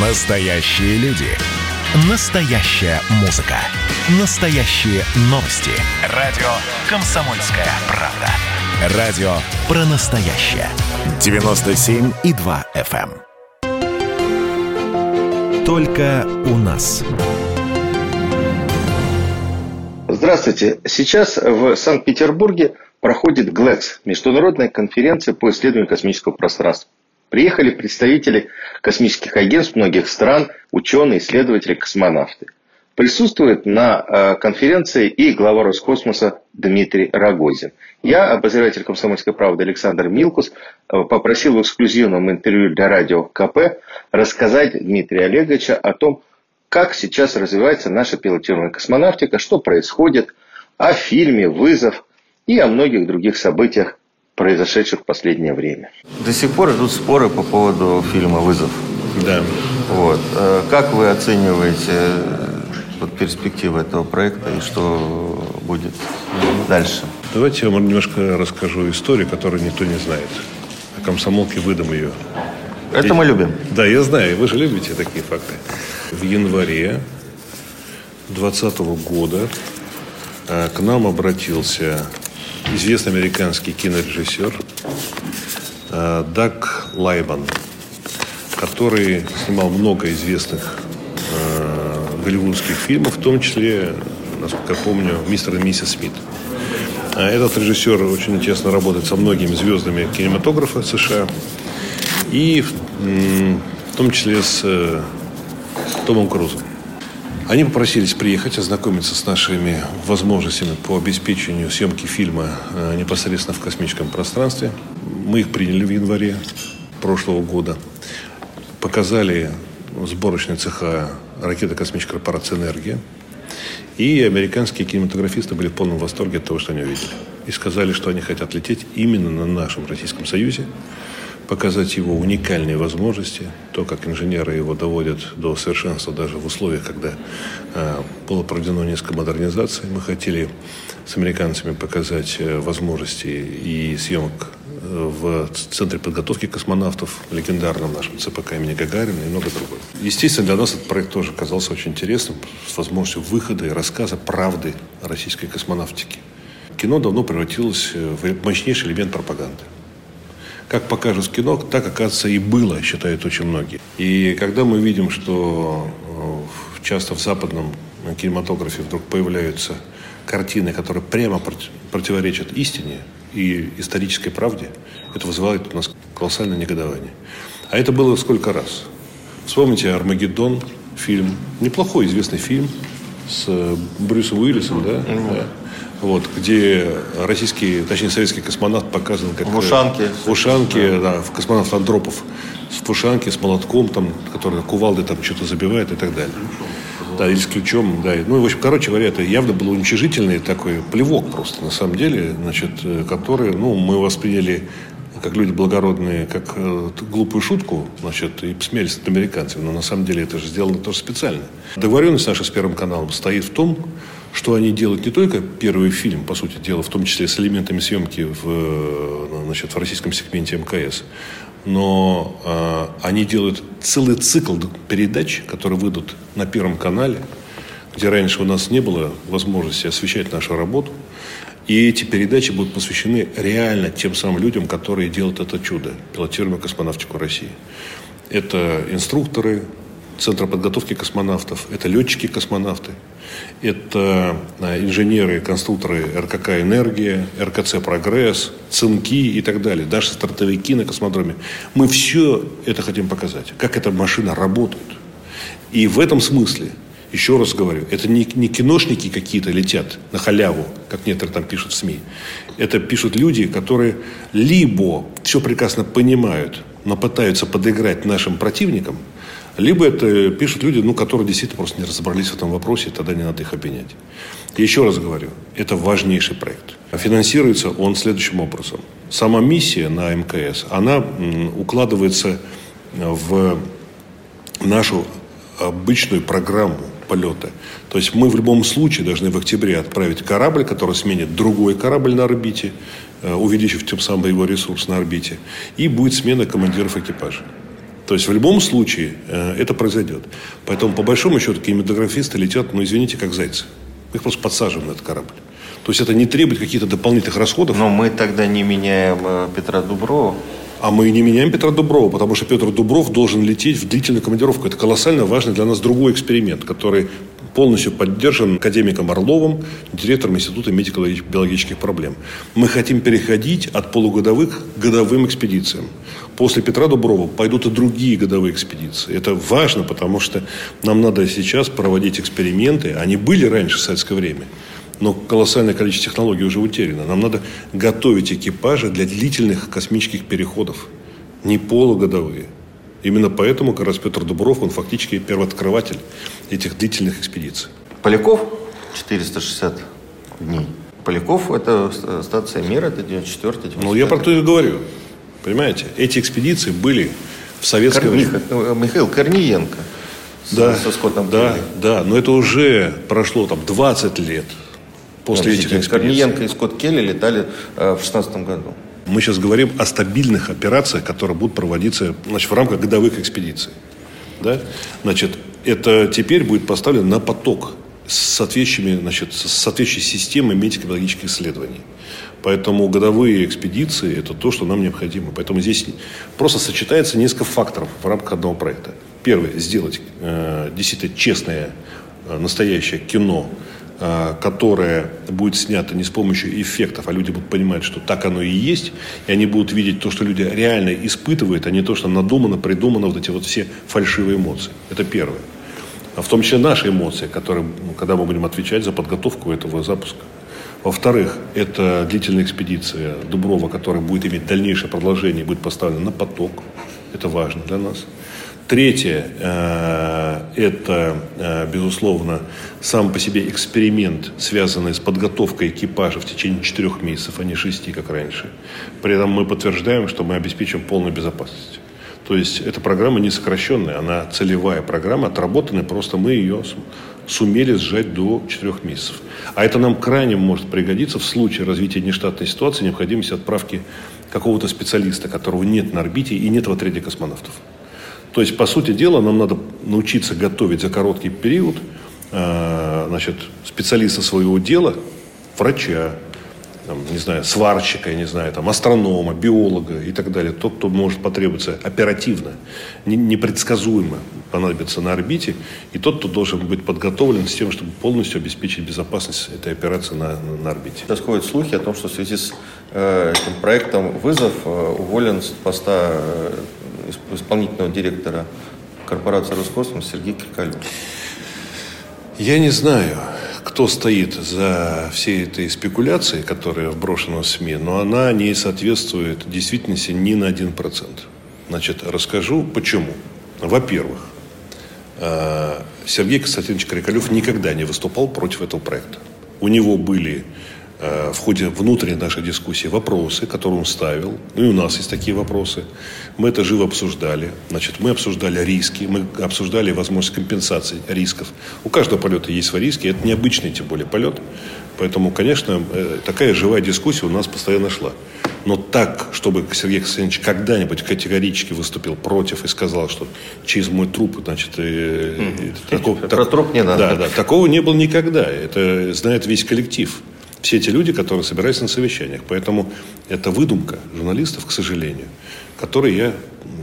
Настоящие люди. Настоящая музыка. Настоящие новости. Радио «Комсомольская правда». Радио про настоящее. 97,2 FM. эм. Только у нас. Здравствуйте. Сейчас в Санкт-Петербурге проходит ГЛЭКС – Международная конференция по исследованию космического пространства. Приехали представители космических агентств многих стран, ученые, исследователи, космонавты. Присутствует на э, конференции и глава Роскосмоса Дмитрий Рогозин. Я, обозреватель «Комсомольской правды» Александр Милкус, э, попросил в эксклюзивном интервью для радио КП рассказать Дмитрия Олеговича о том, как сейчас развивается наша пилотируемая космонавтика, что происходит, о фильме «Вызов» и о многих других событиях произошедших в последнее время. До сих пор идут споры по поводу фильма «Вызов». Да. Вот. Э, Как вы оцениваете э, вот, перспективы этого проекта и что будет дальше? Давайте я вам немножко расскажу историю, которую никто не знает. О комсомолке выдам ее. Это мы любим. Да, я знаю, вы же любите такие факты. В январе 2020 года э, к нам обратился известный американский кинорежиссер э, Даг Лайман, который снимал много известных э, голливудских фильмов, в том числе, насколько я помню, «Мистер и миссис Смит». А Этот режиссер очень тесно работает со многими звездами кинематографа США. И в том числе с э, Томом Крузом. Они попросились приехать, ознакомиться с нашими возможностями по обеспечению съемки фильма э, непосредственно в космическом пространстве. Мы их приняли в январе прошлого года. Показали сборочные цеха ракеты космической корпорации «Энергия». И американские кинематографисты были в полном восторге от того, что они увидели. И сказали, что они хотят лететь именно на нашем Российском Союзе, показать его уникальные возможности, то, как инженеры его доводят до совершенства даже в условиях, когда э, было проведено несколько модернизаций. Мы хотели с американцами показать э, возможности и съемок э, в Центре подготовки космонавтов, легендарном нашем ЦПК имени Гагарина и много другого. Естественно, для нас этот проект тоже оказался очень интересным, с возможностью выхода и рассказа правды российской космонавтике. Кино давно превратилось в мощнейший элемент пропаганды. Как покажут в кино, так, оказывается, и было, считают очень многие. И когда мы видим, что э, часто в западном кинематографе вдруг появляются картины, которые прямо против- противоречат истине и исторической правде, это вызывает у нас колоссальное негодование. А это было сколько раз? Вспомните «Армагеддон», фильм, неплохой известный фильм с э, Брюсом Уиллисом, да? Да. Вот, где российский, точнее, советский космонавт показан как... В ушанке. э, В ушанке, да, в космонавт Андропов. В ушанке, с молотком, там, который кувалдой там что-то забивает и так далее. Да, или с ключом, да. Ну, в общем, короче говоря, это явно был уничижительный такой плевок просто, на самом деле, значит, э, который, ну, мы восприняли как люди благородные, как э, глупую шутку, значит, и посмеялись над американцами. Но на самом деле это же сделано тоже специально. Договоренность наша с Первым каналом стоит в том, что они делают не только первый фильм, по сути дела, в том числе с элементами съемки в, э, значит, в российском сегменте МКС, но э, они делают целый цикл передач, которые выйдут на Первом канале, где раньше у нас не было возможности освещать нашу работу. И эти передачи будут посвящены реально тем самым людям, которые делают это чудо, пилотируемую космонавтику России. Это инструкторы Центра подготовки космонавтов, это летчики-космонавты, это а, инженеры, конструкторы РКК «Энергия», РКЦ «Прогресс», цинки и так далее, даже стартовики на космодроме. Мы все это хотим показать, как эта машина работает. И в этом смысле, еще раз говорю, это не, не киношники какие-то летят на халяву, как некоторые там пишут в СМИ. Это пишут люди, которые либо все прекрасно понимают, но пытаются подыграть нашим противникам, либо это пишут люди, ну, которые действительно просто не разобрались в этом вопросе, и тогда не надо их обвинять. Еще раз говорю, это важнейший проект. Финансируется он следующим образом. Сама миссия на МКС, она укладывается в нашу обычную программу полета. То есть мы в любом случае должны в октябре отправить корабль, который сменит другой корабль на орбите, э, увеличив тем самым его ресурс на орбите, и будет смена командиров экипажа. То есть в любом случае э, это произойдет. Поэтому по большому счету кинематографисты летят, ну извините, как зайцы. Мы их просто подсаживаем на этот корабль. То есть это не требует каких-то дополнительных расходов. Но мы тогда не меняем э, Петра Дуброва. А мы не меняем Петра Дуброва, потому что Петр Дубров должен лететь в длительную командировку. Это колоссально важный для нас другой эксперимент, который полностью поддержан академиком Орловым, директором Института медико-биологических проблем. Мы хотим переходить от полугодовых к годовым экспедициям. После Петра Дуброва пойдут и другие годовые экспедиции. Это важно, потому что нам надо сейчас проводить эксперименты. Они были раньше в советское время. Но колоссальное количество технологий уже утеряно. Нам надо готовить экипажи для длительных космических переходов. Не полугодовые. Именно поэтому как раз Петр Дубров, он фактически первооткрыватель этих длительных экспедиций. Поляков 460 дней. Поляков – это стация мира, это 94 95 Ну, я про то и говорю. Понимаете? Эти экспедиции были в советское Кор... время. Э, Михаил Корниенко да, со Скоттом да, да, но это уже прошло там 20 лет после Нет, этих экспедиций. Корниенко и Скотт Келли летали э, в 16 году. Мы сейчас говорим о стабильных операциях, которые будут проводиться значит, в рамках годовых экспедиций. Да? Значит, это теперь будет поставлено на поток с соответствующими, значит, с соответствующей системой медико-биологических исследований. Поэтому годовые экспедиции – это то, что нам необходимо. Поэтому здесь просто сочетается несколько факторов в рамках одного проекта. Первый – сделать э, действительно честное, э, настоящее кино, которое будет снято не с помощью эффектов, а люди будут понимать, что так оно и есть, и они будут видеть то, что люди реально испытывают, а не то, что надумано, придумано, вот эти вот все фальшивые эмоции. Это первое. А в том числе наши эмоции, которые, ну, когда мы будем отвечать за подготовку этого запуска. Во-вторых, это длительная экспедиция Дуброва, которая будет иметь дальнейшее продолжение, будет поставлена на поток. Это важно для нас. Третье, э, это, э, безусловно, сам по себе эксперимент, связанный с подготовкой экипажа в течение четырех месяцев, а не шести, как раньше. При этом мы подтверждаем, что мы обеспечим полную безопасность. То есть эта программа не сокращенная, она целевая программа, отработанная, просто мы ее сумели сжать до 4 месяцев. А это нам крайне может пригодиться в случае развития нештатной ситуации, необходимости отправки какого-то специалиста, которого нет на орбите и нет в отряде космонавтов. То есть, по сути дела, нам надо научиться готовить за короткий период э, значит, специалиста своего дела, врача, там, не знаю, сварщика, я не знаю, там, астронома, биолога и так далее. Тот, кто может потребоваться оперативно, не- непредсказуемо понадобится на орбите, и тот, кто должен быть подготовлен с тем, чтобы полностью обеспечить безопасность этой операции на, на, орбите. Сейчас ходят слухи о том, что в связи с э, этим проектом «Вызов» э, уволен с поста э, исполнительного директора корпорации «Роскосмос» Сергей Киркалев. Я не знаю, кто стоит за всей этой спекуляцией, которая вброшена в СМИ, но она не соответствует действительности ни на один процент. Значит, расскажу почему. Во-первых, э, Сергей Константинович Крикалев никогда не выступал против этого проекта. У него были в ходе внутренней нашей дискуссии вопросы, которые он ставил. Ну и у нас есть такие вопросы. Мы это живо обсуждали. Значит, мы обсуждали риски, мы обсуждали возможность компенсации рисков. У каждого полета есть свои риски. Это необычный, тем более, полет. Поэтому, конечно, э, такая живая дискуссия у нас постоянно шла. Но так, чтобы Сергей Константинович когда-нибудь категорически выступил против и сказал, что через мой труп, значит, э, э, такого- Про труп не надо. Да, да. Такого не было никогда. Это знает весь коллектив. Все эти люди, которые собираются на совещаниях. Поэтому это выдумка журналистов, к сожалению, которую я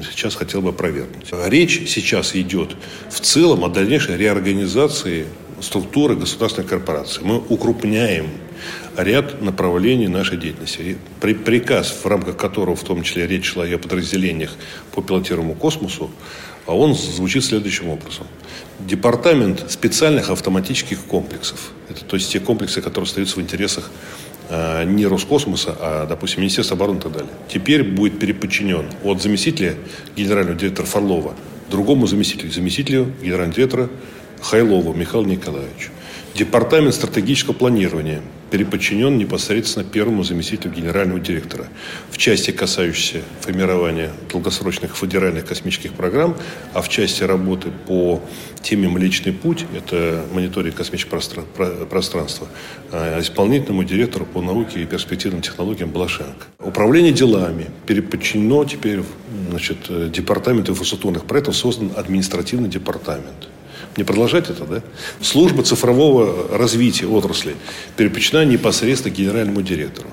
сейчас хотел бы опровергнуть. Речь сейчас идет в целом о дальнейшей реорганизации структуры государственной корпорации. Мы укрупняем ряд направлений нашей деятельности. И при- приказ, в рамках которого в том числе речь шла и о подразделениях по пилотируемому космосу, а он звучит следующим образом. Департамент специальных автоматических комплексов. Это то есть те комплексы, которые остаются в интересах э, не Роскосмоса, а, допустим, Министерства обороны и так далее. Теперь будет переподчинен от заместителя генерального директора Фарлова другому заместителю, заместителю генерального директора Хайлову Михаилу Николаевичу. Департамент стратегического планирования переподчинен непосредственно первому заместителю генерального директора. В части, касающейся формирования долгосрочных федеральных космических программ, а в части работы по теме «Млечный путь», это мониторинг космического пространства, а, исполнительному директору по науке и перспективным технологиям Балашенко. Управление делами переподчинено теперь значит, департаменту инфраструктурных проектов, создан административный департамент. Не продолжать это, да? Служба цифрового развития отрасли перепечена непосредственно генеральному директору.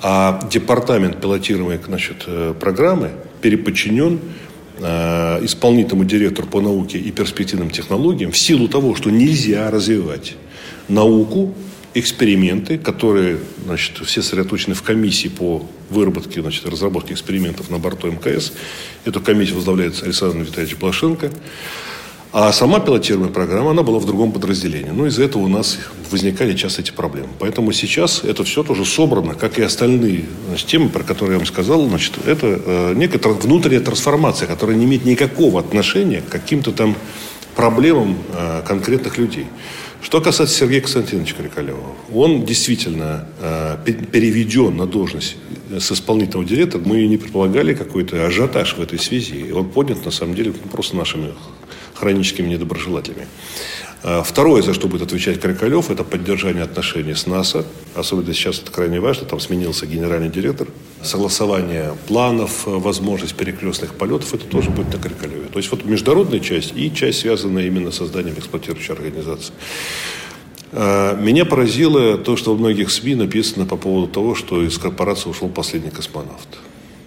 А департамент пилотируемой значит, э, программы переподчинен э, исполнительному директору по науке и перспективным технологиям в силу того, что нельзя развивать науку, эксперименты, которые значит, все сосредоточены в комиссии по выработке, значит, разработке экспериментов на борту МКС. Эту комиссию возглавляет Александр Витальевич Блашенко. А сама пилотируемая программа, она была в другом подразделении. Ну, из-за этого у нас возникали часто эти проблемы. Поэтому сейчас это все тоже собрано, как и остальные значит, темы, про которые я вам сказал. Значит, это э, некая внутренняя трансформация, которая не имеет никакого отношения к каким-то там проблемам э, конкретных людей. Что касается Сергея Константиновича Крикалева, он действительно э, переведен на должность с исполнительного директора. Мы не предполагали какой-то ажиотаж в этой связи. Он поднят, на самом деле, просто нашими хроническими недоброжелателями. А, второе, за что будет отвечать Крикалев, это поддержание отношений с НАСА. Особенно сейчас это крайне важно. Там сменился генеральный директор. Согласование планов, возможность перекрестных полетов, это тоже будет на Крикалеве. То есть вот международная часть и часть, связанная именно с созданием эксплуатирующей организации. А, меня поразило то, что в многих СМИ написано по поводу того, что из корпорации ушел последний космонавт.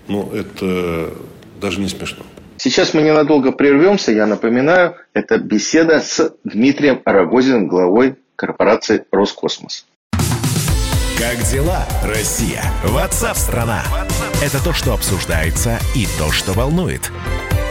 Ну, это даже не смешно. Сейчас мы ненадолго прервемся. Я напоминаю, это беседа с Дмитрием Арагозиным, главой корпорации «Роскосмос». Как дела, Россия? Ватсап-страна! Это то, что обсуждается и то, что волнует.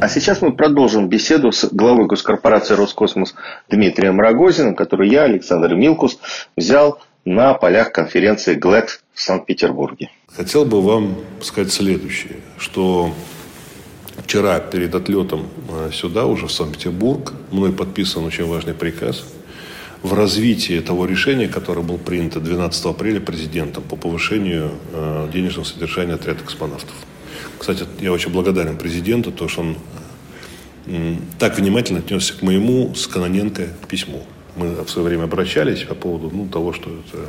А сейчас мы продолжим беседу с главой госкорпорации «Роскосмос» Дмитрием Рогозиным, который я, Александр Милкус, взял на полях конференции ГЛЭК в Санкт-Петербурге. Хотел бы вам сказать следующее, что вчера перед отлетом э, сюда, уже в Санкт-Петербург, мной подписан очень важный приказ в развитии того решения, которое было принято 12 апреля президентом по повышению э, денежного содержания отряда космонавтов. Кстати, я очень благодарен президенту, то, что он так внимательно отнесся к моему с Каноненко письму. Мы в свое время обращались по поводу ну, того, что это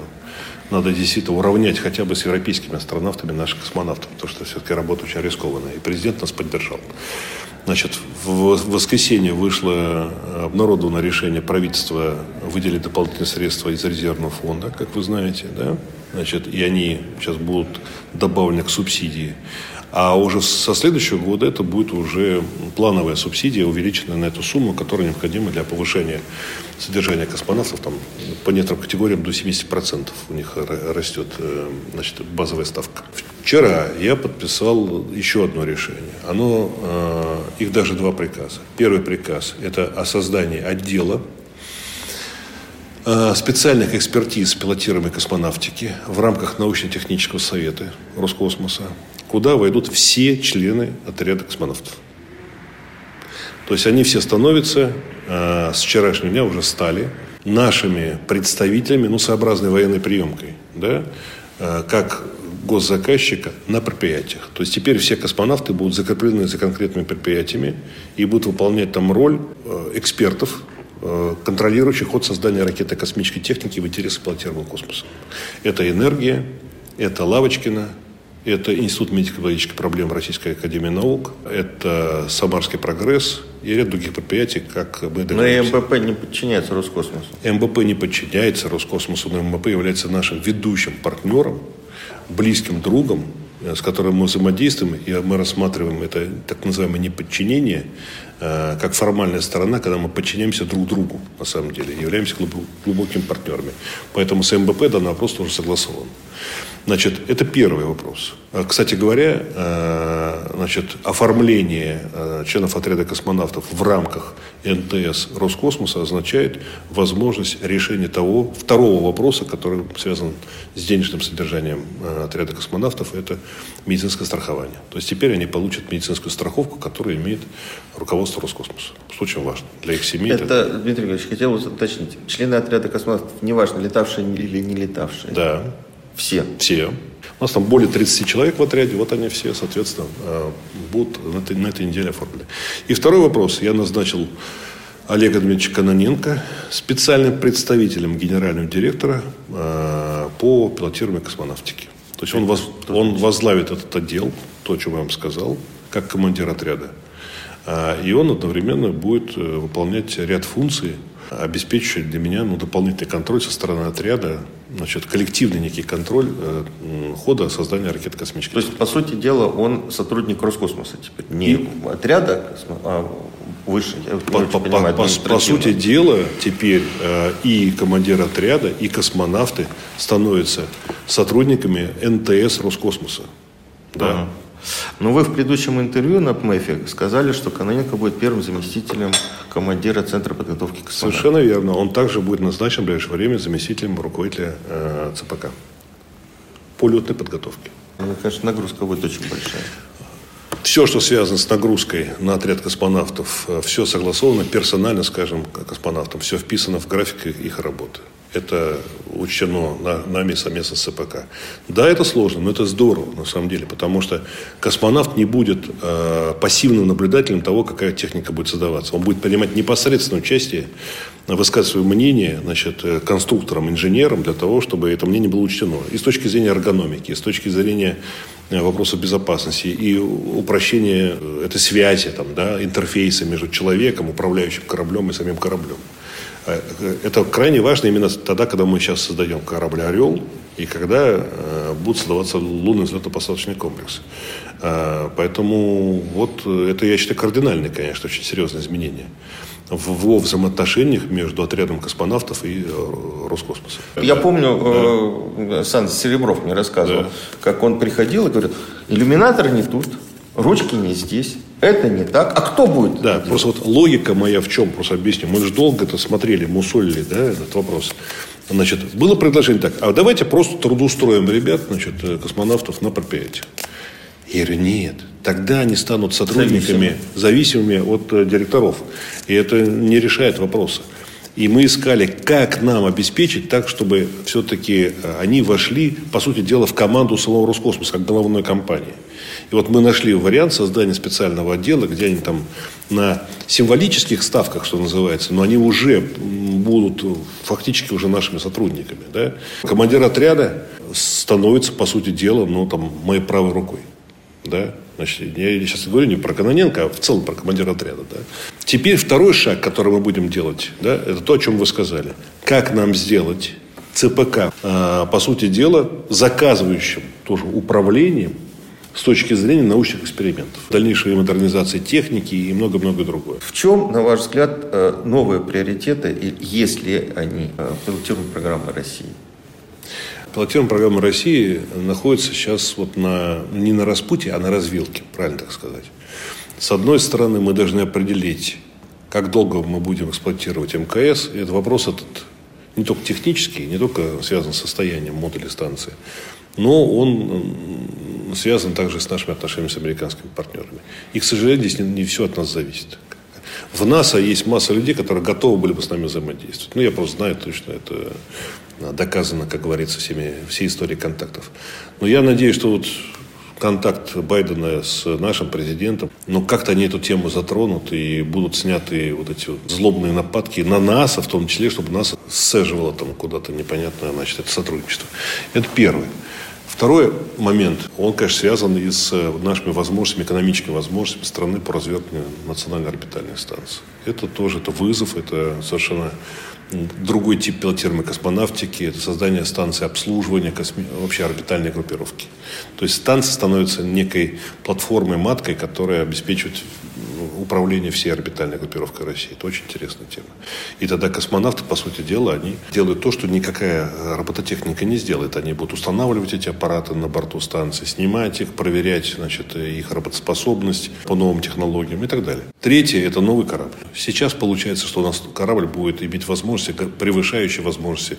надо действительно уравнять хотя бы с европейскими астронавтами наших космонавтов, потому что все-таки работа очень рискованная. И президент нас поддержал. Значит, в воскресенье вышло обнародовано решение правительства выделить дополнительные средства из резервного фонда, как вы знаете, да? Значит, и они сейчас будут добавлены к субсидии. А уже со следующего года это будет уже плановая субсидия, увеличенная на эту сумму, которая необходима для повышения содержания космонавтов. Там, по некоторым категориям до 70% у них растет э, значит, базовая ставка. Вчера я подписал еще одно решение. Оно, э, их даже два приказа. Первый приказ – это о создании отдела э, специальных экспертиз пилотируемой космонавтики в рамках научно-технического совета Роскосмоса куда войдут все члены отряда космонавтов. То есть они все становятся, э, с вчерашнего дня уже стали нашими представителями, ну, сообразной военной приемкой, да, э, как госзаказчика на предприятиях. То есть теперь все космонавты будут закреплены за конкретными предприятиями и будут выполнять там роль э, экспертов, э, контролирующих ход создания ракеты космической техники в интересах пилотируемого космоса. Это энергия, это Лавочкина, это Институт медико-биологических проблем Российской Академии Наук, это Самарский прогресс и ряд других предприятий, как мы Но и МБП не подчиняется Роскосмосу. МБП не подчиняется Роскосмосу, но МБП является нашим ведущим партнером, близким другом, э, с которым мы взаимодействуем, и мы рассматриваем это так называемое неподчинение э, как формальная сторона, когда мы подчиняемся друг другу, на самом деле, являемся глубокими партнерами. Поэтому с МБП данный вопрос тоже согласован. Значит, это первый вопрос. А, кстати говоря, э, значит, оформление э, членов отряда космонавтов в рамках НТС Роскосмоса означает возможность решения того второго вопроса, который связан с денежным содержанием э, отряда космонавтов, это медицинское страхование. То есть теперь они получат медицинскую страховку, которую имеет руководство Роскосмоса. Что очень важно для их семей. Это, это... Дмитрий Григорьевич, хотел уточнить. Члены отряда космонавтов, неважно, летавшие или не летавшие. Да. Все? Все. У нас там более 30 человек в отряде, вот они все, соответственно, э, будут на этой, на этой неделе оформлены. И второй вопрос. Я назначил Олега Дмитриевича Каноненко специальным представителем генерального директора э, по пилотируемой космонавтике. То есть он, воз, он возглавит этот отдел, то, о чем я вам сказал, как командир отряда. Э, и он одновременно будет выполнять ряд функций, обеспечивающих для меня ну, дополнительный контроль со стороны отряда значит, коллективный некий контроль э, хода создания ракет космических. То есть, по сути дела, он сотрудник Роскосмоса теперь, не и... отряда, а выше. По, по, понимаю, по, по сути дела, теперь э, и командир отряда, и космонавты становятся сотрудниками НТС Роскосмоса. Да. Ага. Но вы в предыдущем интервью на ПМЭФе сказали, что Каноненко будет первым заместителем командира Центра подготовки к Совершенно верно. Он также будет назначен в ближайшее время заместителем руководителя э, ЦПК по летной подготовке. Мне кажется, нагрузка будет очень большая. Все, что связано с нагрузкой на отряд космонавтов, э, все согласовано персонально, скажем, космонавтам, все вписано в график их работы. Это учтено нами совместно с ЦПК. Да, это сложно, но это здорово на самом деле, потому что космонавт не будет э, пассивным наблюдателем того, какая техника будет создаваться. Он будет принимать непосредственное участие, высказывать свое мнение значит, э, конструкторам, инженерам для того, чтобы это мнение было учтено. И с точки зрения эргономики, и с точки зрения э, вопросов безопасности и упрощения э, этой связи, там, да, интерфейса между человеком, управляющим кораблем и самим кораблем. Это крайне важно именно тогда, когда мы сейчас создаем корабль «Орел», и когда будут создаваться лунный взлетно-посадочный комплекс. Поэтому вот это, я считаю, кардинальное, конечно, очень серьезное изменение в, в взаимоотношениях между отрядом космонавтов и э, Роскосмосом. Я да. помню, да. Э, Сан Серебров мне рассказывал, да. как он приходил и говорит, иллюминатор не тут, ручки не здесь, это не так. А кто будет? Да, просто вот логика моя в чем, просто объясню. Мы же долго это смотрели, мусолили, да, этот вопрос. Значит, было предложение так, а давайте просто трудоустроим ребят, значит, э, космонавтов на предприятие. Я говорю, нет, тогда они станут сотрудниками, зависимыми от э, директоров. И это не решает вопроса. И мы искали, как нам обеспечить так, чтобы все-таки э, они вошли, по сути дела, в команду самого Роскосмоса, как головной компании. И вот мы нашли вариант создания специального отдела, где они там на символических ставках, что называется, но они уже будут фактически уже нашими сотрудниками. Да? Командир отряда становится, по сути дела, ну, там, моей правой рукой. Да? Значит, я сейчас говорю не про Каноненко, а в целом про командира отряда. Да? Теперь второй шаг, который мы будем делать, да, это то, о чем вы сказали. Как нам сделать ЦПК, э, по сути дела, заказывающим тоже управлением с точки зрения научных экспериментов, дальнейшей модернизации техники и много-много другое. В чем, на ваш взгляд, э, новые приоритеты, если они э, пилотируют программы России? Пилотируемая программа России находится сейчас вот на, не на распутье, а на развилке, правильно так сказать. С одной стороны, мы должны определить, как долго мы будем эксплуатировать МКС. И это вопрос этот не только технический, не только связан с состоянием модуля станции, но он связан также с нашими отношениями с американскими партнерами. И, к сожалению, здесь не, не все от нас зависит. В НАСА есть масса людей, которые готовы были бы с нами взаимодействовать. Ну, я просто знаю точно, это доказано, как говорится, всеми, всей историей контактов. Но я надеюсь, что вот контакт Байдена с нашим президентом, но как-то они эту тему затронут и будут сняты вот эти вот злобные нападки на НАСА, в том числе, чтобы нас сцеживало там куда-то непонятное, значит, это сотрудничество. Это первое. Второй момент, он, конечно, связан и с э, нашими возможностями, экономическими возможностями страны по развертыванию национальной орбитальной станции. Это тоже это вызов, это совершенно другой тип пилотируемой космонавтики, это создание станции обслуживания косми... вообще орбитальной группировки. То есть станция становится некой платформой, маткой, которая обеспечивает управления всей орбитальной группировкой России. Это очень интересная тема. И тогда космонавты, по сути дела, они делают то, что никакая робототехника не сделает. Они будут устанавливать эти аппараты на борту станции, снимать их, проверять значит, их работоспособность по новым технологиям и так далее. Третье – это новый корабль. Сейчас получается, что у нас корабль будет иметь возможности, превышающие возможности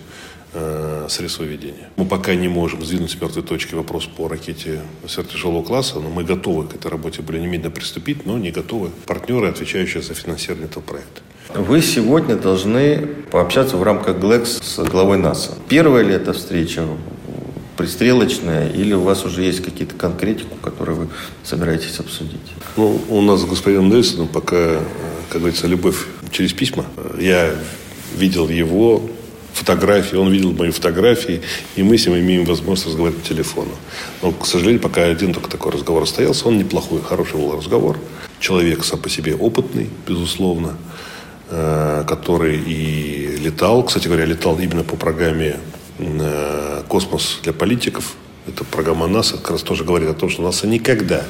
э, средства ведения. Мы пока не можем сдвинуть с мертвой точки вопрос по ракете сверхтяжелого класса, но мы готовы к этой работе были немедленно приступить, но не готовы партнеры, отвечающие за финансирование этого проекта. Вы сегодня должны пообщаться в рамках ГЛЭКС с главой НАСА. Первая ли это встреча? пристрелочная, или у вас уже есть какие-то конкретику, которые вы собираетесь обсудить? Ну, у нас с господином Нельсоном пока, э, как говорится, любовь через письма. Я видел его фотографии, он видел мои фотографии, и мы с ним имеем возможность разговаривать по телефону. Но, к сожалению, пока один только такой разговор состоялся, он неплохой, хороший был разговор. Человек сам по себе опытный, безусловно, э, который и летал, кстати говоря, летал именно по программе э, «Космос для политиков», это программа НАСА как раз тоже говорит о том, что НАСА никогда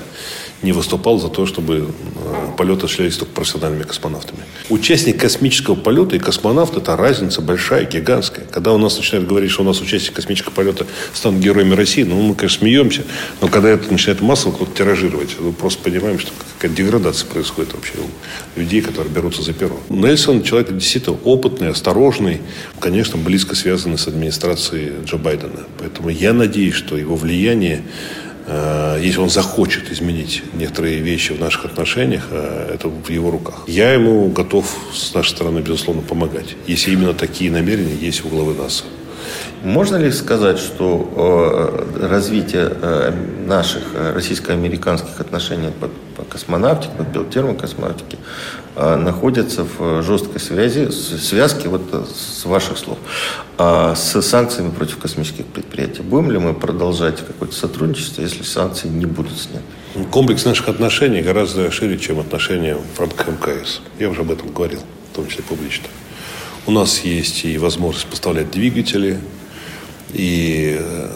не выступал за то, чтобы э, полеты осуществлялись только профессиональными космонавтами. Участник космического полета и космонавт – это разница большая, гигантская. Когда у нас начинают говорить, что у нас участники космического полета станут героями России, ну, мы, конечно, смеемся, но когда это начинает массово кто-то тиражировать, мы просто понимаем, что какая деградация происходит вообще у людей, которые берутся за перо. Нельсон – человек действительно опытный, осторожный, конечно, близко связанный с администрацией Джо Байдена. Поэтому я надеюсь, что его влияние если он захочет изменить некоторые вещи в наших отношениях, э, это в его руках. Я ему готов с нашей стороны, безусловно, помогать, если именно такие намерения есть у главы НАСА. Можно ли сказать, что э, развитие э, наших э, российско-американских отношений по, по космонавтике, по биотермокосмонавтике находится в жесткой связи, связке, вот с ваших слов, э, с санкциями против космических предприятий? Будем ли мы продолжать какое-то сотрудничество, если санкции не будут сняты? Комплекс наших отношений гораздо шире, чем отношения в рамках МКС. Я уже об этом говорил, в том числе публично. У нас есть и возможность поставлять двигатели, и, э,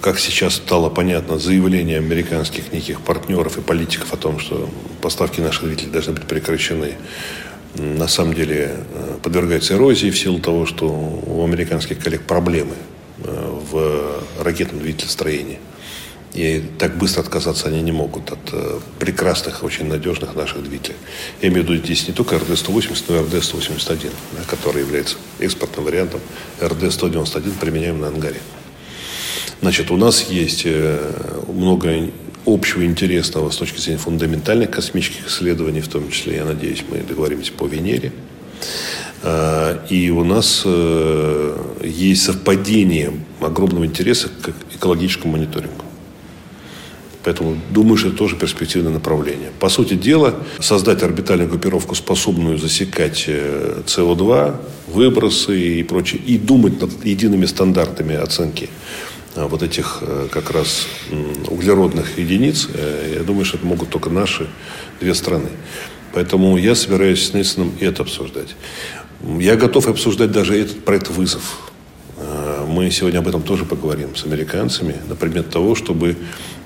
как сейчас стало понятно, заявление американских неких партнеров и политиков о том, что поставки наших двигателей должны быть прекращены, на самом деле э, подвергается эрозии в силу того, что у американских коллег проблемы э, в ракетном двигателестроении. И так быстро отказаться они не могут от э, прекрасных, очень надежных наших двигателей. Я имею в виду здесь не только РД-180, но и РД-181, да, который является экспортным вариантом. РД-191 применяем на ангаре. Значит, у нас есть э, много общего интересного с точки зрения фундаментальных космических исследований, в том числе, я надеюсь, мы договоримся по Венере. Э, и у нас э, есть совпадение огромного интереса к экологическому мониторингу. Поэтому думаю, что это тоже перспективное направление. По сути дела, создать орбитальную группировку, способную засекать э, СО2, выбросы и прочее, и думать над едиными стандартами оценки э, вот этих э, как раз углеродных единиц, я думаю, что это могут только наши две страны. Поэтому я собираюсь с Нельсоном это обсуждать. Я готов обсуждать даже этот проект «Вызов». Мы сегодня об этом тоже поговорим с американцами на предмет того, чтобы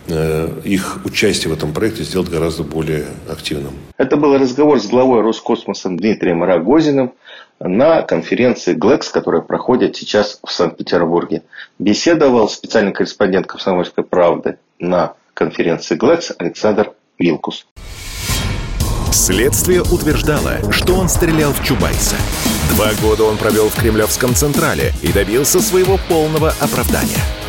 их участие в этом проекте сделать гораздо более активным. Это был разговор с главой Роскосмоса Дмитрием Рогозиным на конференции ГЛЭКС, которая проходит сейчас в Санкт-Петербурге. Беседовал специальный корреспондент «Комсомольской правды» на конференции ГЛЭКС Александр Вилкус. Следствие утверждало, что он стрелял в Чубайса. Два года он провел в Кремлевском Централе и добился своего полного оправдания –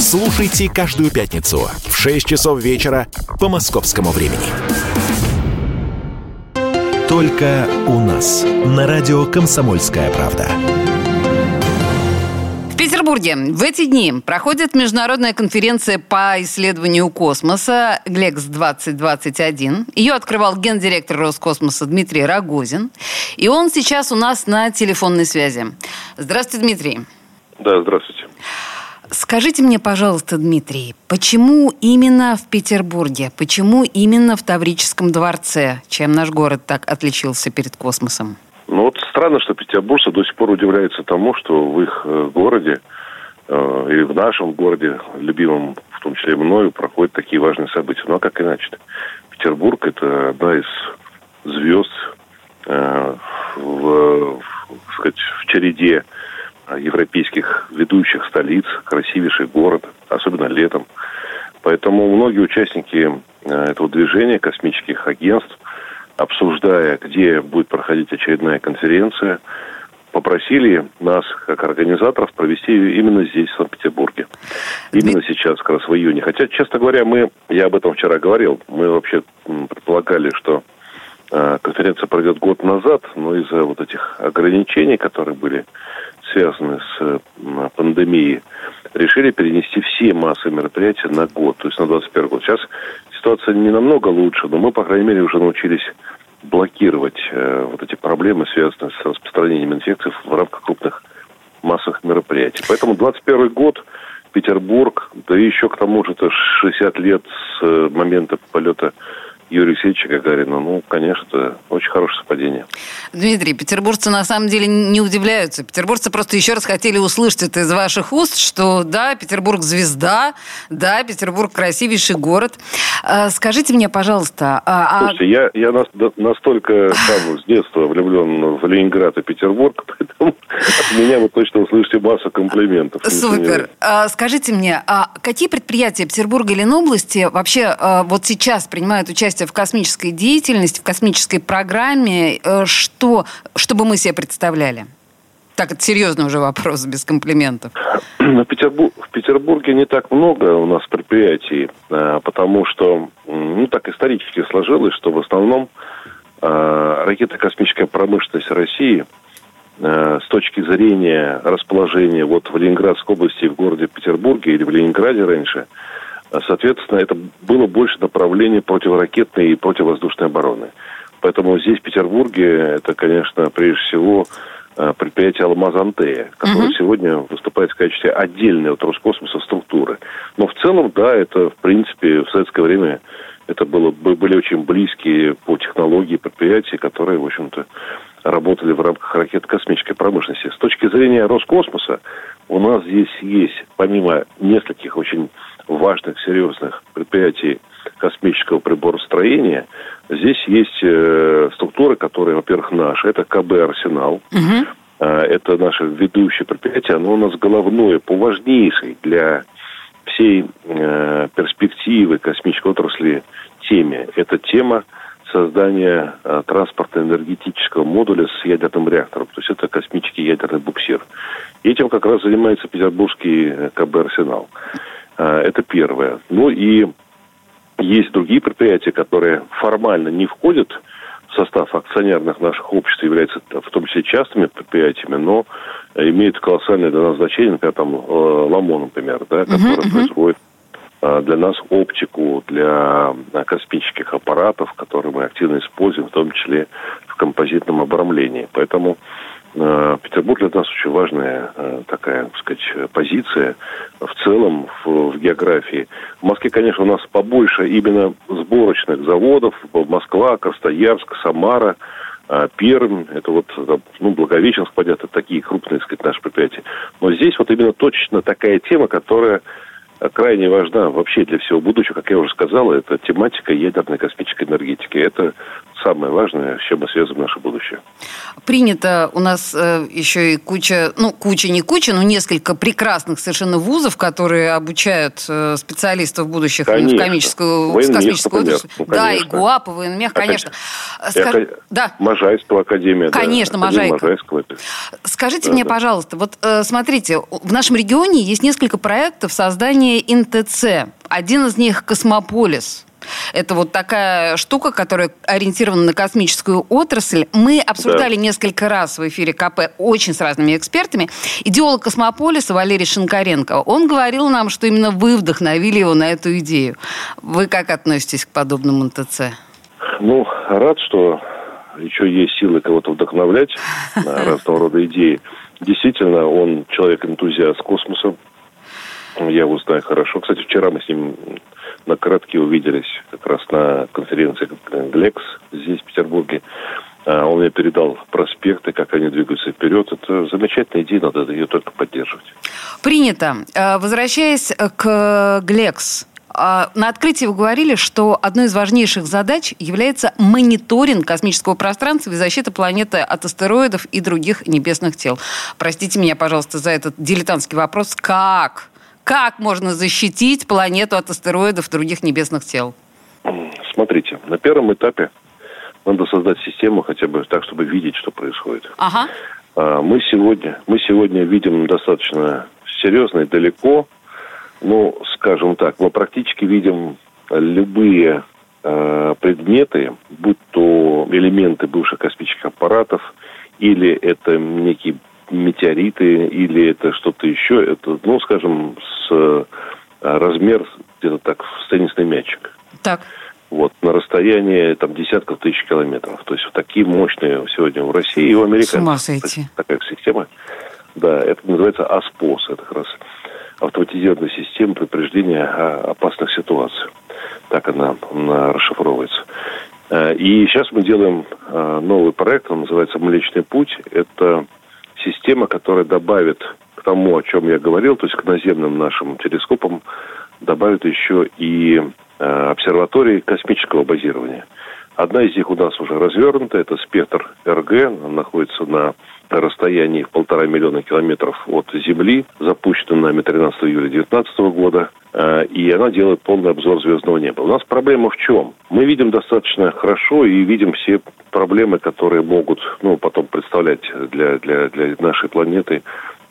Слушайте каждую пятницу в 6 часов вечера по московскому времени. Только у нас на радио «Комсомольская правда». Петербурге в эти дни проходит международная конференция по исследованию космоса ГЛЕКС-2021. Ее открывал гендиректор Роскосмоса Дмитрий Рогозин. И он сейчас у нас на телефонной связи. Здравствуйте, Дмитрий. Да, здравствуйте. Скажите мне, пожалуйста, Дмитрий, почему именно в Петербурге, почему именно в Таврическом дворце, чем наш город так отличился перед космосом? Ну вот странно, что петербуржцы до сих пор удивляются тому, что в их э, городе э, и в нашем городе, любимом, в том числе мною, проходят такие важные события. Ну а как иначе-то? Петербург – это одна из звезд э, в, в, сказать, в череде европейских ведущих столиц, красивейший город, особенно летом. Поэтому многие участники э, этого движения космических агентств – обсуждая, где будет проходить очередная конференция, попросили нас, как организаторов, провести ее именно здесь, в Санкт-Петербурге. Именно сейчас, как раз в июне. Хотя, честно говоря, мы, я об этом вчера говорил, мы вообще предполагали, что конференция пройдет год назад, но из-за вот этих ограничений, которые были связаны с э, пандемией, решили перенести все массы мероприятий на год, то есть на 21 год. Сейчас ситуация не намного лучше, но мы, по крайней мере, уже научились блокировать э, вот эти проблемы, связанные с распространением инфекций в рамках крупных массовых мероприятий. Поэтому 21 год, Петербург, да и еще к тому же это 60 лет с э, момента полета Юрия Алексеевича Гагарина, ну, конечно, это очень хорошее совпадение. Дмитрий, петербуржцы на самом деле не удивляются. Петербуржцы просто еще раз хотели услышать это из ваших уст, что да, Петербург звезда, да, Петербург красивейший город. А, скажите мне, пожалуйста... А... а Слушайте, я, я настолько сам с детства влюблен в Ленинград и Петербург, поэтому от меня вы точно услышите массу комплиментов. Супер. А, скажите мне, а какие предприятия Петербурга или Ленобласти вообще вот сейчас принимают участие участие в космической деятельности, в космической программе, э, что, чтобы мы себе представляли? Так, это серьезный уже вопрос, без комплиментов. В, в Петербурге не так много у нас предприятий, э, потому что, ну, так исторически сложилось, что в основном э, ракетно-космическая промышленность России с точки зрения расположения вот в Ленинградской области, в городе Петербурге или в Ленинграде раньше – Соответственно, это было больше направление противоракетной и противовоздушной обороны. Поэтому здесь, в Петербурге, это, конечно, прежде всего э, предприятие «Алмаз-Антея», которое uh-huh. сегодня выступает в качестве отдельной от Роскосмоса структуры. Но в целом, да, это, в принципе, в советское время это было, были очень близкие по технологии предприятия, которые, в общем-то, работали в рамках ракет-космической промышленности. С точки зрения Роскосмоса у нас здесь есть, помимо нескольких очень важных, серьезных предприятий космического приборостроения, здесь есть э, структуры, которые, во-первых, наши. Это КБ «Арсенал». Угу. Э, это наше ведущее предприятие. Оно у нас головное по важнейшей для всей э, перспективы космической отрасли теме. Это тема создания э, транспортно-энергетического модуля с ядерным реактором. То есть это космический ядерный буксир. И этим как раз занимается петербургский э, КБ «Арсенал». А, это первое. Ну и есть другие предприятия, которые формально не входят в состав акционерных наших обществ, являются в том числе частными предприятиями, но имеют колоссальное для нас значение, например, там э, Ламон, например, да, который uh-huh, производит а, для нас оптику для космических аппаратов, которые мы активно используем, в том числе в композитном обрамлении. Поэтому Э, Петербург для нас очень важная э, такая, так сказать, позиция в целом в, в географии. В Москве, конечно, у нас побольше именно сборочных заводов. Москва, Красноярск, Самара, э, Пермь, это вот, ну, Благовещенск, понятно, такие крупные, так сказать, наши предприятия. Но здесь вот именно точно такая тема, которая крайне важна вообще для всего будущего, как я уже сказал, это тематика ядерной космической энергетики. Это самое важное, с чем мы связываем наше будущее. Принято у нас э, еще и куча, ну, куча не куча, но несколько прекрасных совершенно вузов, которые обучают э, специалистов будущих конечно. в комическую, в космическую отрасль. Ну, да, и ГУАП, и ВНМЕХ, конечно. Скаж... Ака... Да. Можайского академия. Конечно, да, Можайка. Скажите да, мне, да. пожалуйста, вот э, смотрите, в нашем регионе есть несколько проектов создания НТЦ. Один из них «Космополис». Это вот такая штука, которая ориентирована на космическую отрасль. Мы обсуждали да. несколько раз в эфире КП очень с разными экспертами. Идеолог космополиса Валерий Шинкаренко, он говорил нам, что именно вы вдохновили его на эту идею. Вы как относитесь к подобному НТЦ? Ну, рад, что еще есть силы кого-то вдохновлять на разного рода идеи. Действительно, он человек-энтузиаст космоса. Я его знаю хорошо. Кстати, вчера мы с ним на коротке увиделись как раз на конференции Глекс здесь, в Петербурге. А, он мне передал проспекты, как они двигаются вперед. Это замечательная идея, надо ее только поддерживать. Принято. А, возвращаясь к Глекс, а, на открытии вы говорили, что одной из важнейших задач является мониторинг космического пространства и защита планеты от астероидов и других небесных тел. Простите меня, пожалуйста, за этот дилетантский вопрос. Как? Как можно защитить планету от астероидов и других небесных тел? Смотрите, на первом этапе надо создать систему хотя бы так, чтобы видеть, что происходит. Ага. А, мы сегодня, мы сегодня видим достаточно серьезно и далеко ну, скажем так, мы практически видим любые э, предметы, будь то элементы бывших космических аппаратов, или это некие метеориты, или это что-то еще, это, ну, скажем, с э, размер где-то так в теннисный мячик. Так. Вот, на расстоянии там десятков тысяч километров. То есть вот такие мощные сегодня в России и в Америке. С ума сойти. Такая система. Да, это называется АСПОС. Это как раз автоматизированная система предупреждения опасных ситуаций. Так она, она расшифровывается. Э, и сейчас мы делаем э, новый проект, он называется «Млечный путь». Это система, которая добавит к тому, о чем я говорил, то есть к наземным нашим телескопам, добавит еще и э, обсерватории космического базирования. Одна из них у нас уже развернута, это спектр РГ, он находится на расстоянии в полтора миллиона километров от Земли, запущена нами 13 июля 2019 года, э, и она делает полный обзор звездного неба. У нас проблема в чем? Мы видим достаточно хорошо и видим все проблемы, которые могут ну, потом представлять для, для, для нашей планеты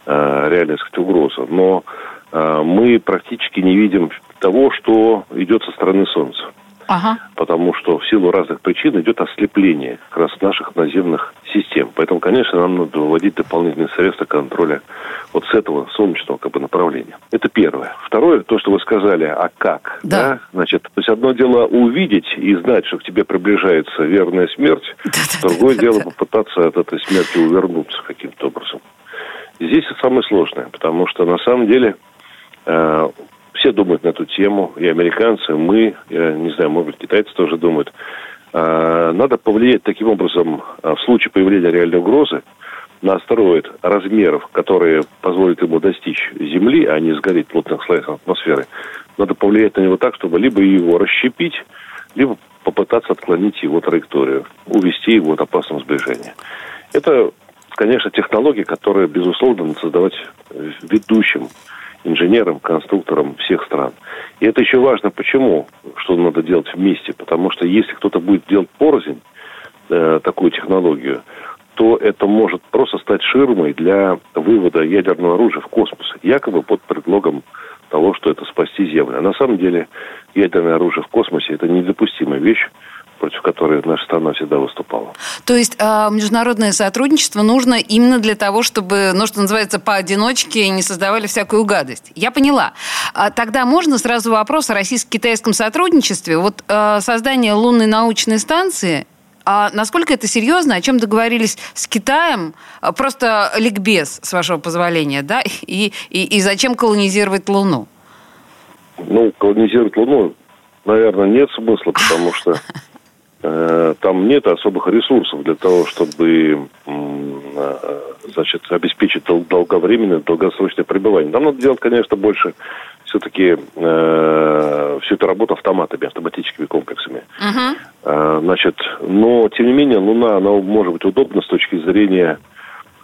э, реальную сказать, угрозу. Но э, мы практически не видим того, что идет со стороны Солнца. Ага. Потому что в силу разных причин идет ослепление как раз наших наземных систем. Поэтому, конечно, нам надо вводить дополнительные средства контроля вот с этого солнечного как бы, направления. Это первое. Второе, то, что вы сказали, а как? Да. да? Значит, то есть одно дело увидеть и знать, что к тебе приближается верная смерть, да, другое да, дело да, попытаться от этой смерти увернуться каким-то образом. Здесь это самое сложное, потому что на самом деле э, все думают на эту тему, и американцы, мы, я не знаю, может быть, китайцы тоже думают. А, надо повлиять таким образом а, в случае появления реальной угрозы на астероид размеров, которые позволят ему достичь Земли, а не сгореть в плотных слоях атмосферы. Надо повлиять на него так, чтобы либо его расщепить, либо попытаться отклонить его траекторию, увести его от опасного сближения. Это, конечно, технологии, которые, безусловно, надо создавать ведущим инженерам, конструкторам всех стран. И это еще важно, почему, что надо делать вместе. Потому что если кто-то будет делать порознь э, такую технологию, то это может просто стать ширмой для вывода ядерного оружия в космос, якобы под предлогом того, что это спасти Землю. А на самом деле ядерное оружие в космосе – это недопустимая вещь, против которой наша страна всегда выступала. То есть э, международное сотрудничество нужно именно для того, чтобы, ну, что называется, поодиночке не создавали всякую гадость. Я поняла. А тогда можно сразу вопрос о российско-китайском сотрудничестве. Вот э, создание лунной научной станции а насколько это серьезно? О чем договорились с Китаем? А, просто ликбез, с вашего позволения, да? И, и, и зачем колонизировать Луну? Ну, колонизировать Луну, наверное, нет смысла, потому что там нет особых ресурсов для того, чтобы э, значит, обеспечить долговременное, долгосрочное пребывание. Нам надо делать, конечно, больше все-таки э, всю эту работу автоматами, автоматическими комплексами. Uh-huh. Э, значит, но, тем не менее, Луна, она может быть удобна с точки зрения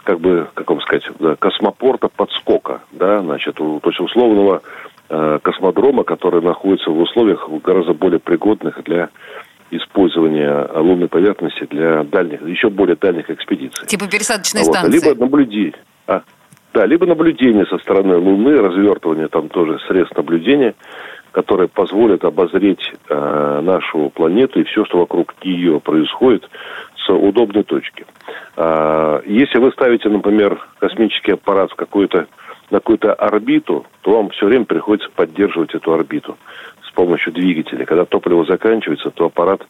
как бы, как вам сказать, да, космопорта подскока, да, значит, у, то есть условного э, космодрома, который находится в условиях гораздо более пригодных для использования лунной поверхности для дальних, еще более дальних экспедиций. Типа пересадочной вот. станции. Либо наблюдение. А, да, либо наблюдение со стороны Луны, развертывание там тоже средств наблюдения, которые позволят обозреть э, нашу планету и все, что вокруг нее происходит, с удобной точки. Э, если вы ставите, например, космический аппарат в какую-то на какую-то орбиту, то вам все время приходится поддерживать эту орбиту помощью двигателя. Когда топливо заканчивается, то аппарат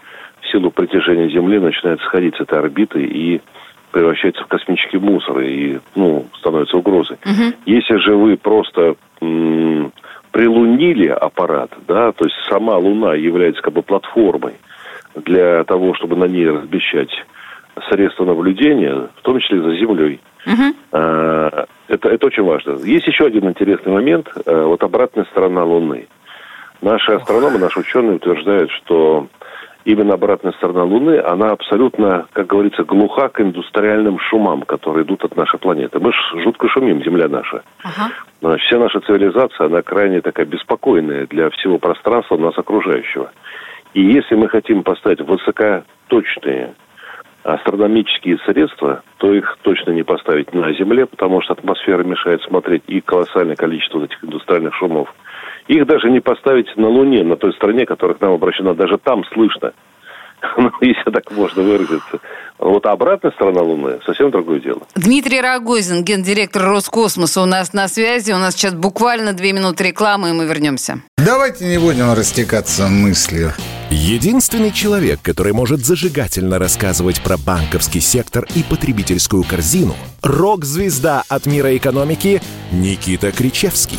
в силу притяжения Земли начинает сходить с этой орбиты и превращается в космический мусор и ну, становится угрозой. Угу. Если же вы просто м- прилунили аппарат, да, то есть сама Луна является как бы платформой для того, чтобы на ней размещать средства наблюдения, в том числе за Землей. Угу. Это, это очень важно. Есть еще один интересный момент. Э, вот обратная сторона Луны. Наши астрономы, наши ученые утверждают, что именно обратная сторона Луны, она абсолютно, как говорится, глуха к индустриальным шумам, которые идут от нашей планеты. Мы же жутко шумим, Земля наша. Ага. Значит, вся наша цивилизация, она крайне такая беспокойная для всего пространства нас окружающего. И если мы хотим поставить высокоточные астрономические средства, то их точно не поставить на Земле, потому что атмосфера мешает смотреть и колоссальное количество этих индустриальных шумов. Их даже не поставить на Луне, на той стороне, которая к нам обращена, даже там слышно. Ну, если так можно выразиться. Вот обратная сторона Луны совсем другое дело. Дмитрий Рогозин, гендиректор Роскосмоса, у нас на связи. У нас сейчас буквально две минуты рекламы, и мы вернемся. Давайте не будем растекаться мыслью. Единственный человек, который может зажигательно рассказывать про банковский сектор и потребительскую корзину – рок-звезда от мира экономики Никита Кричевский.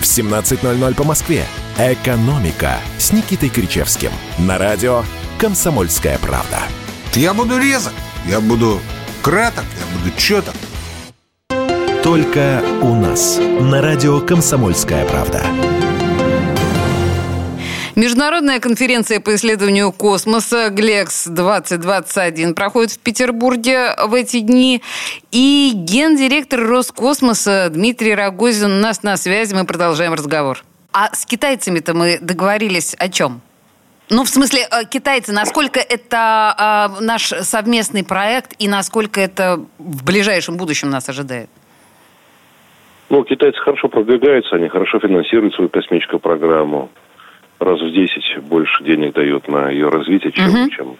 в 17.00 по Москве. «Экономика» с Никитой Кричевским. На радио «Комсомольская правда». Я буду резок, я буду краток, я буду четок. Только у нас. На радио «Комсомольская правда». Международная конференция по исследованию космоса ГЛЕКС-2021 проходит в Петербурге в эти дни. И гендиректор Роскосмоса Дмитрий Рогозин у нас на связи. Мы продолжаем разговор. А с китайцами-то мы договорились о чем? Ну, в смысле, э, китайцы, насколько это э, наш совместный проект и насколько это в ближайшем будущем нас ожидает? Ну, китайцы хорошо продвигаются, они хорошо финансируют свою космическую программу раз в 10 больше денег дают на ее развитие, чем, угу. чем,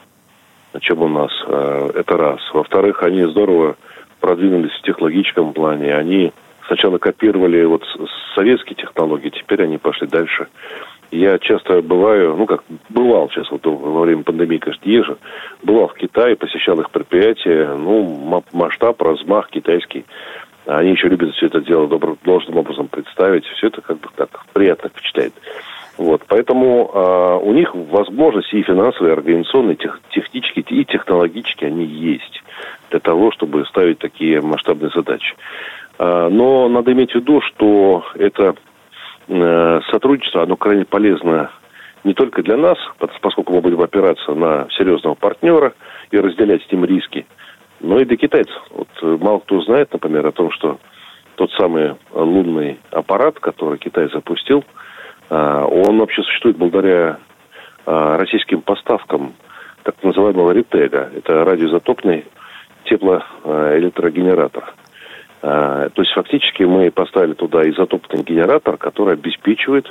чем у нас. Э, это раз. Во-вторых, они здорово продвинулись в технологическом плане. Они сначала копировали вот советские технологии, теперь они пошли дальше. Я часто бываю, ну как, бывал сейчас вот во время пандемии, конечно, езжу, бывал в Китае, посещал их предприятия, ну, масштаб, размах китайский. Они еще любят все это дело добрым, должным образом представить. Все это как бы так приятно впечатляет. Вот, поэтому э, у них возможности и финансовые, и организационные, тех, технические и технологические они есть для того, чтобы ставить такие масштабные задачи. Э, но надо иметь в виду, что это э, сотрудничество, оно крайне полезно не только для нас, поскольку мы будем опираться на серьезного партнера и разделять с ним риски, но и для китайцев. Вот э, мало кто знает, например, о том, что тот самый лунный аппарат, который Китай запустил – он вообще существует благодаря а, российским поставкам так называемого ретега. Это радиоизотопный теплоэлектрогенератор. А, то есть фактически мы поставили туда изотопный генератор, который обеспечивает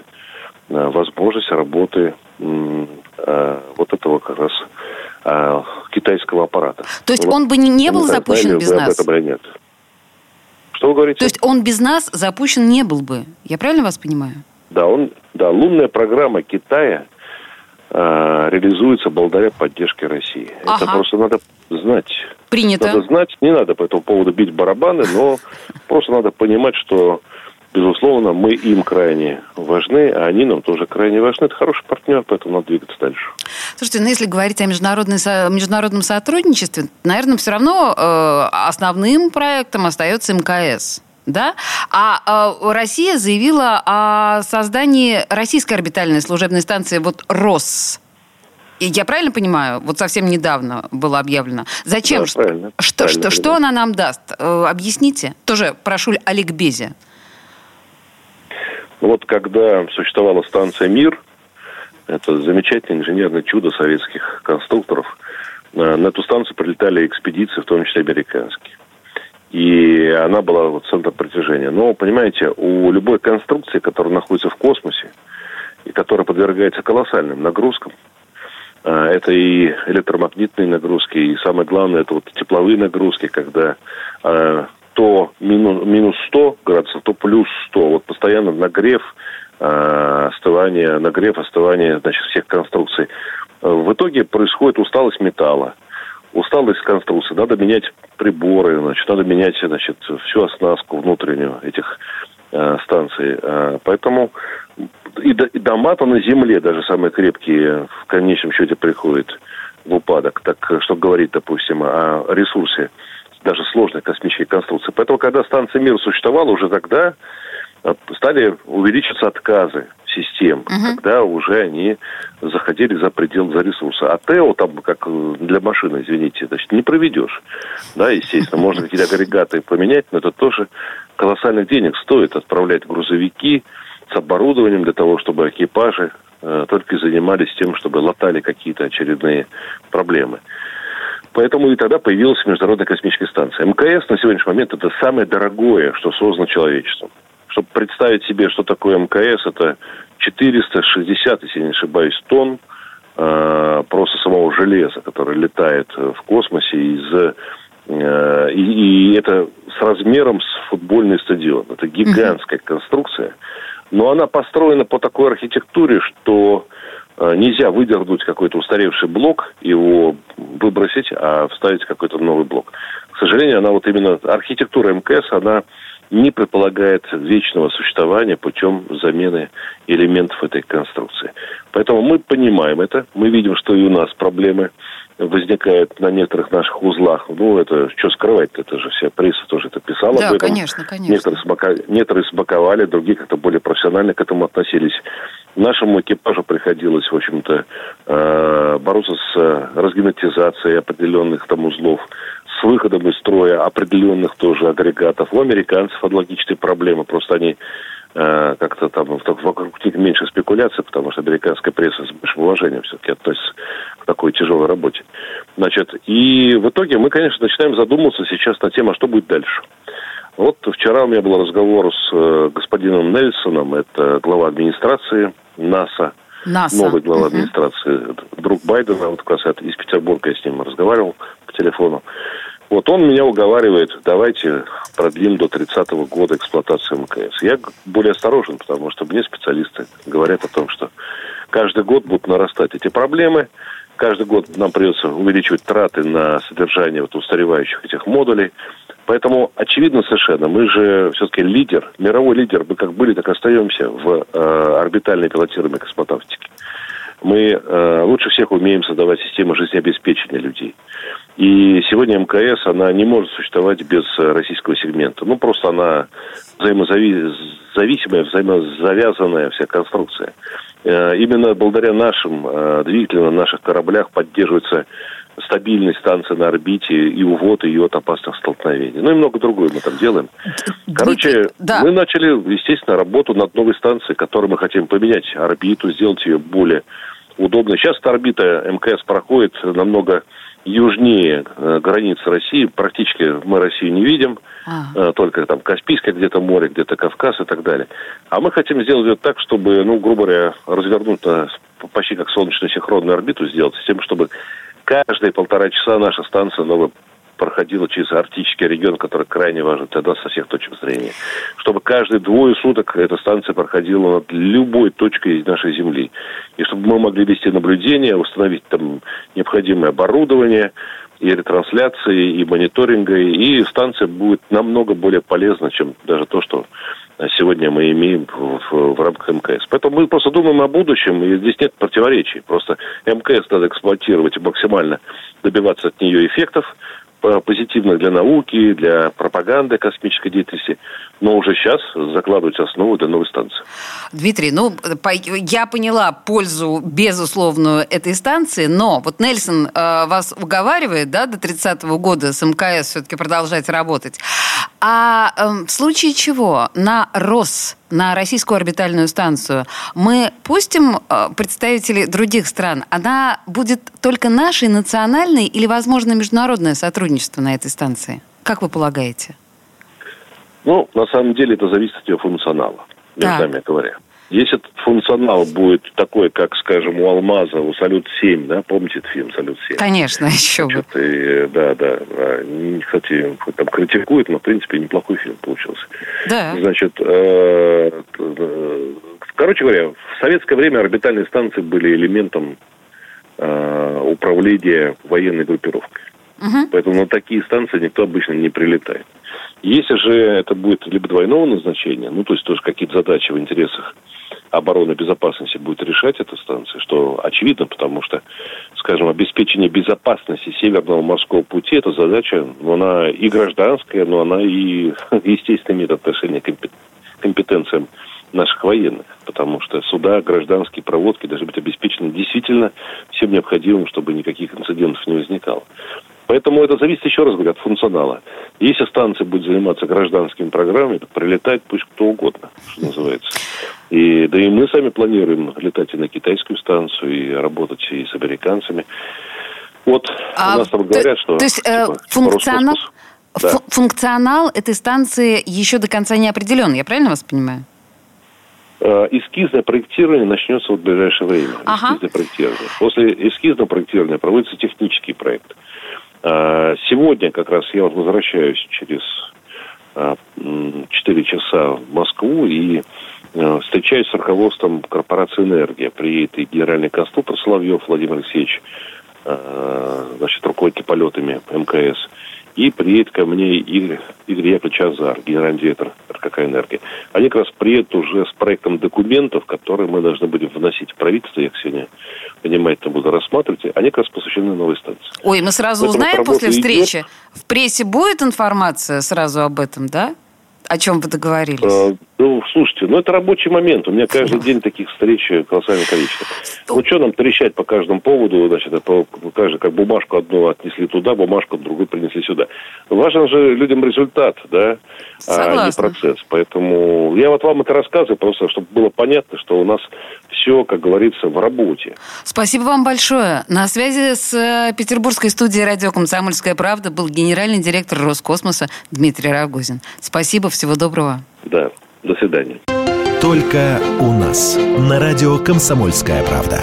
возможность работы вот этого как раз китайского аппарата. То есть вот. он бы не был запущен без нас? Об этом нет. Что вы говорите? То есть он без нас запущен не был бы? Я правильно вас понимаю? Да, он, да, лунная программа Китая э, реализуется благодаря поддержке России. Ага. Это просто надо знать. Принято. Надо знать, не надо по этому поводу бить барабаны, но просто надо понимать, что безусловно, мы им крайне важны, а они нам тоже крайне важны. Это хороший партнер, поэтому надо двигаться дальше. Слушайте, ну если говорить о международном сотрудничестве, наверное, все равно э, основным проектом остается МКС. Да? А, а Россия заявила о создании российской орбитальной служебной станции вот РОС. Я правильно понимаю? Вот совсем недавно было объявлено. Зачем? Да, правильно. Что, правильно что, что она нам даст? Э, объясните. Тоже прошу Олег Бези. Вот когда существовала станция «Мир», это замечательное инженерное чудо советских конструкторов, э, на эту станцию прилетали экспедиции, в том числе американские. И она была вот центром притяжения. Но, понимаете, у любой конструкции, которая находится в космосе, и которая подвергается колоссальным нагрузкам, э, это и электромагнитные нагрузки, и самое главное, это вот тепловые нагрузки, когда э, то минус, минус 100 градусов, то плюс 100. Вот постоянно нагрев, э, остывание, нагрев, остывание значит, всех конструкций. В итоге происходит усталость металла. Усталость конструкции. Надо менять приборы, значит, надо менять значит, всю оснастку внутреннюю этих э, станций. Э, поэтому и, и дома-то на земле, даже самые крепкие, в конечном счете приходят в упадок. Так что говорить, допустим, о ресурсе даже сложной космической конструкции. Поэтому, когда станция «Мир» существовала, уже тогда э, стали увеличиваться отказы систем, угу. когда уже они заходили за предел за ресурсы. А ТЭО там, как для машины, извините, значит, не проведешь. Да, естественно, можно какие-то агрегаты поменять, но это тоже колоссальных денег стоит отправлять грузовики с оборудованием для того, чтобы экипажи э, только занимались тем, чтобы латали какие-то очередные проблемы. Поэтому и тогда появилась Международная космическая станция. МКС на сегодняшний момент это самое дорогое, что создано человечеством. Чтобы представить себе, что такое МКС, это 460, если не ошибаюсь, тонн э, просто самого железа, которое летает в космосе из э, и, и это с размером с футбольный стадион. Это гигантская конструкция, но она построена по такой архитектуре, что Э, нельзя выдернуть какой-то устаревший блок, его выбросить, а вставить какой-то новый блок. К сожалению, она вот именно архитектура МКС, она не предполагает вечного существования путем замены элементов этой конструкции. Поэтому мы понимаем это, мы видим, что и у нас проблемы возникают на некоторых наших узлах. Ну, это что скрывать это же вся пресса тоже это писала да, об этом. конечно, конечно. Некоторые, смака... Некоторые смаковали, другие как-то более профессионально к этому относились. Нашему экипажу приходилось, в общем-то, э, бороться с э, разгерметизацией определенных там узлов, с выходом из строя определенных тоже агрегатов. У американцев аналогичные проблемы, просто они э, как-то там вокруг них меньше спекуляций, потому что американская пресса с большим уважением все-таки относится к такой тяжелой работе. Значит, и в итоге мы, конечно, начинаем задумываться сейчас на тему, а что будет дальше. Вот вчера у меня был разговор с э, господином Нельсоном, это глава администрации НАСА, НАСА. новый глава угу. администрации, друг Байдена, вот как раз из Петербурга я с ним разговаривал по телефону. Вот он меня уговаривает, давайте продлим до 30-го года эксплуатацию МКС. Я более осторожен, потому что мне специалисты говорят о том, что каждый год будут нарастать эти проблемы, каждый год нам придется увеличивать траты на содержание вот устаревающих этих модулей. Поэтому очевидно совершенно, мы же все-таки лидер, мировой лидер, мы как были, так и остаемся в э, орбитальной пилотируемой космонавтике. Мы э, лучше всех умеем создавать системы жизнеобеспечения людей. И сегодня МКС, она не может существовать без российского сегмента. Ну, просто она взаимозависимая, взаимозавязанная вся конструкция. Э, именно благодаря нашим э, двигателям на наших кораблях поддерживается стабильность станции на орбите и увод ее от опасных столкновений. Ну и много другое мы там делаем. Короче, да. мы начали, естественно, работу над новой станцией, которую мы хотим поменять орбиту, сделать ее более удобной. Сейчас орбита МКС проходит намного южнее э, границы России. Практически мы Россию не видим. А. Только там Каспийское где-то море, где-то Кавказ и так далее. А мы хотим сделать это так, чтобы, ну, грубо говоря, развернуть почти как солнечно-синхронную орбиту сделать, с тем, чтобы каждые полтора часа наша станция новая проходила через арктический регион, который крайне важен для нас со всех точек зрения. Чтобы каждые двое суток эта станция проходила над любой точкой нашей Земли. И чтобы мы могли вести наблюдения, установить там необходимое оборудование, и ретрансляции, и мониторинга, и станция будет намного более полезна, чем даже то, что сегодня мы имеем в, в, рамках МКС. Поэтому мы просто думаем о будущем, и здесь нет противоречий. Просто МКС надо эксплуатировать и максимально добиваться от нее эффектов, позитивных для науки, для пропаганды космической деятельности, но уже сейчас закладывать основу для новой станции. Дмитрий, ну, я поняла пользу безусловную этой станции, но вот Нельсон э, вас уговаривает, да, до 30-го года с МКС все-таки продолжать работать. А э, в случае чего на РОС, на российскую орбитальную станцию, мы пустим э, представителей других стран? Она будет только нашей, национальной или, возможно, международное сотрудничество на этой станции? Как вы полагаете? Ну, на самом деле это зависит от ее функционала, между нами говоря. Если этот функционал будет такой, как, скажем, у Алмаза, у Салют-7, да, помните этот фильм «Салют-7»? Конечно, еще бы. И, да, да. Кстати, там критикуют, но, в принципе, неплохой фильм получился. Да. Значит, э, э, короче говоря, в советское время орбитальные станции были элементом э, управления военной группировкой. Угу. Поэтому на такие станции никто обычно не прилетает. Если же это будет либо двойного назначения, ну, то есть тоже какие-то задачи в интересах обороны и безопасности будет решать эта станция, что очевидно, потому что, скажем, обеспечение безопасности Северного морского пути – это задача, ну, она и гражданская, но она и, естественно, имеет отношение к компетенциям наших военных, потому что суда, гражданские проводки должны быть обеспечены действительно всем необходимым, чтобы никаких инцидентов не возникало. Поэтому это зависит, еще раз говорю, от функционала. Если станция будет заниматься гражданскими программами, то прилетает пусть кто угодно, что называется. И, да и мы сами планируем летать и на китайскую станцию, и работать и с американцами. Вот а, у нас там говорят, что... То есть э, типа, функционал, да. функционал этой станции еще до конца не определен, я правильно вас понимаю? Э, эскизное проектирование начнется в ближайшее время. Ага. Эскизное проектирование. После эскизного проектирования проводится технический проект. А, сегодня как раз я возвращаюсь через 4 а, часа в Москву и а, встречаюсь с руководством корпорации «Энергия». Приедет и генеральный конструктор Соловьев Владимир Алексеевич, значит, руководитель полетами МКС – и приедет ко мне Игорь, Игорь Яковлевич Азар, генеральный директор РКК «Энергия». Они как раз приедут уже с проектом документов, которые мы должны будем вносить в правительство. Я их сегодня внимательно буду рассматривать. Они как раз посвящены новой станции. Ой, мы сразу Поэтому узнаем после встречи. Идет. В прессе будет информация сразу об этом, да? О чем вы договорились? Ну, слушайте, ну это рабочий момент. У меня каждый день таких встреч колоссальное количество. Ну, что нам трещать по каждому поводу, значит, по, по каждому, как бумажку одну отнесли туда, бумажку другую принесли сюда. Важен же людям результат, да, Согласна. а не процесс. Поэтому я вот вам это рассказываю, просто чтобы было понятно, что у нас все, как говорится, в работе. Спасибо вам большое. На связи с э, петербургской студией радио «Комсомольская правда» был генеральный директор Роскосмоса Дмитрий Рогозин. Спасибо, всего доброго. Да, до свидания. Только у нас. На радио «Комсомольская правда».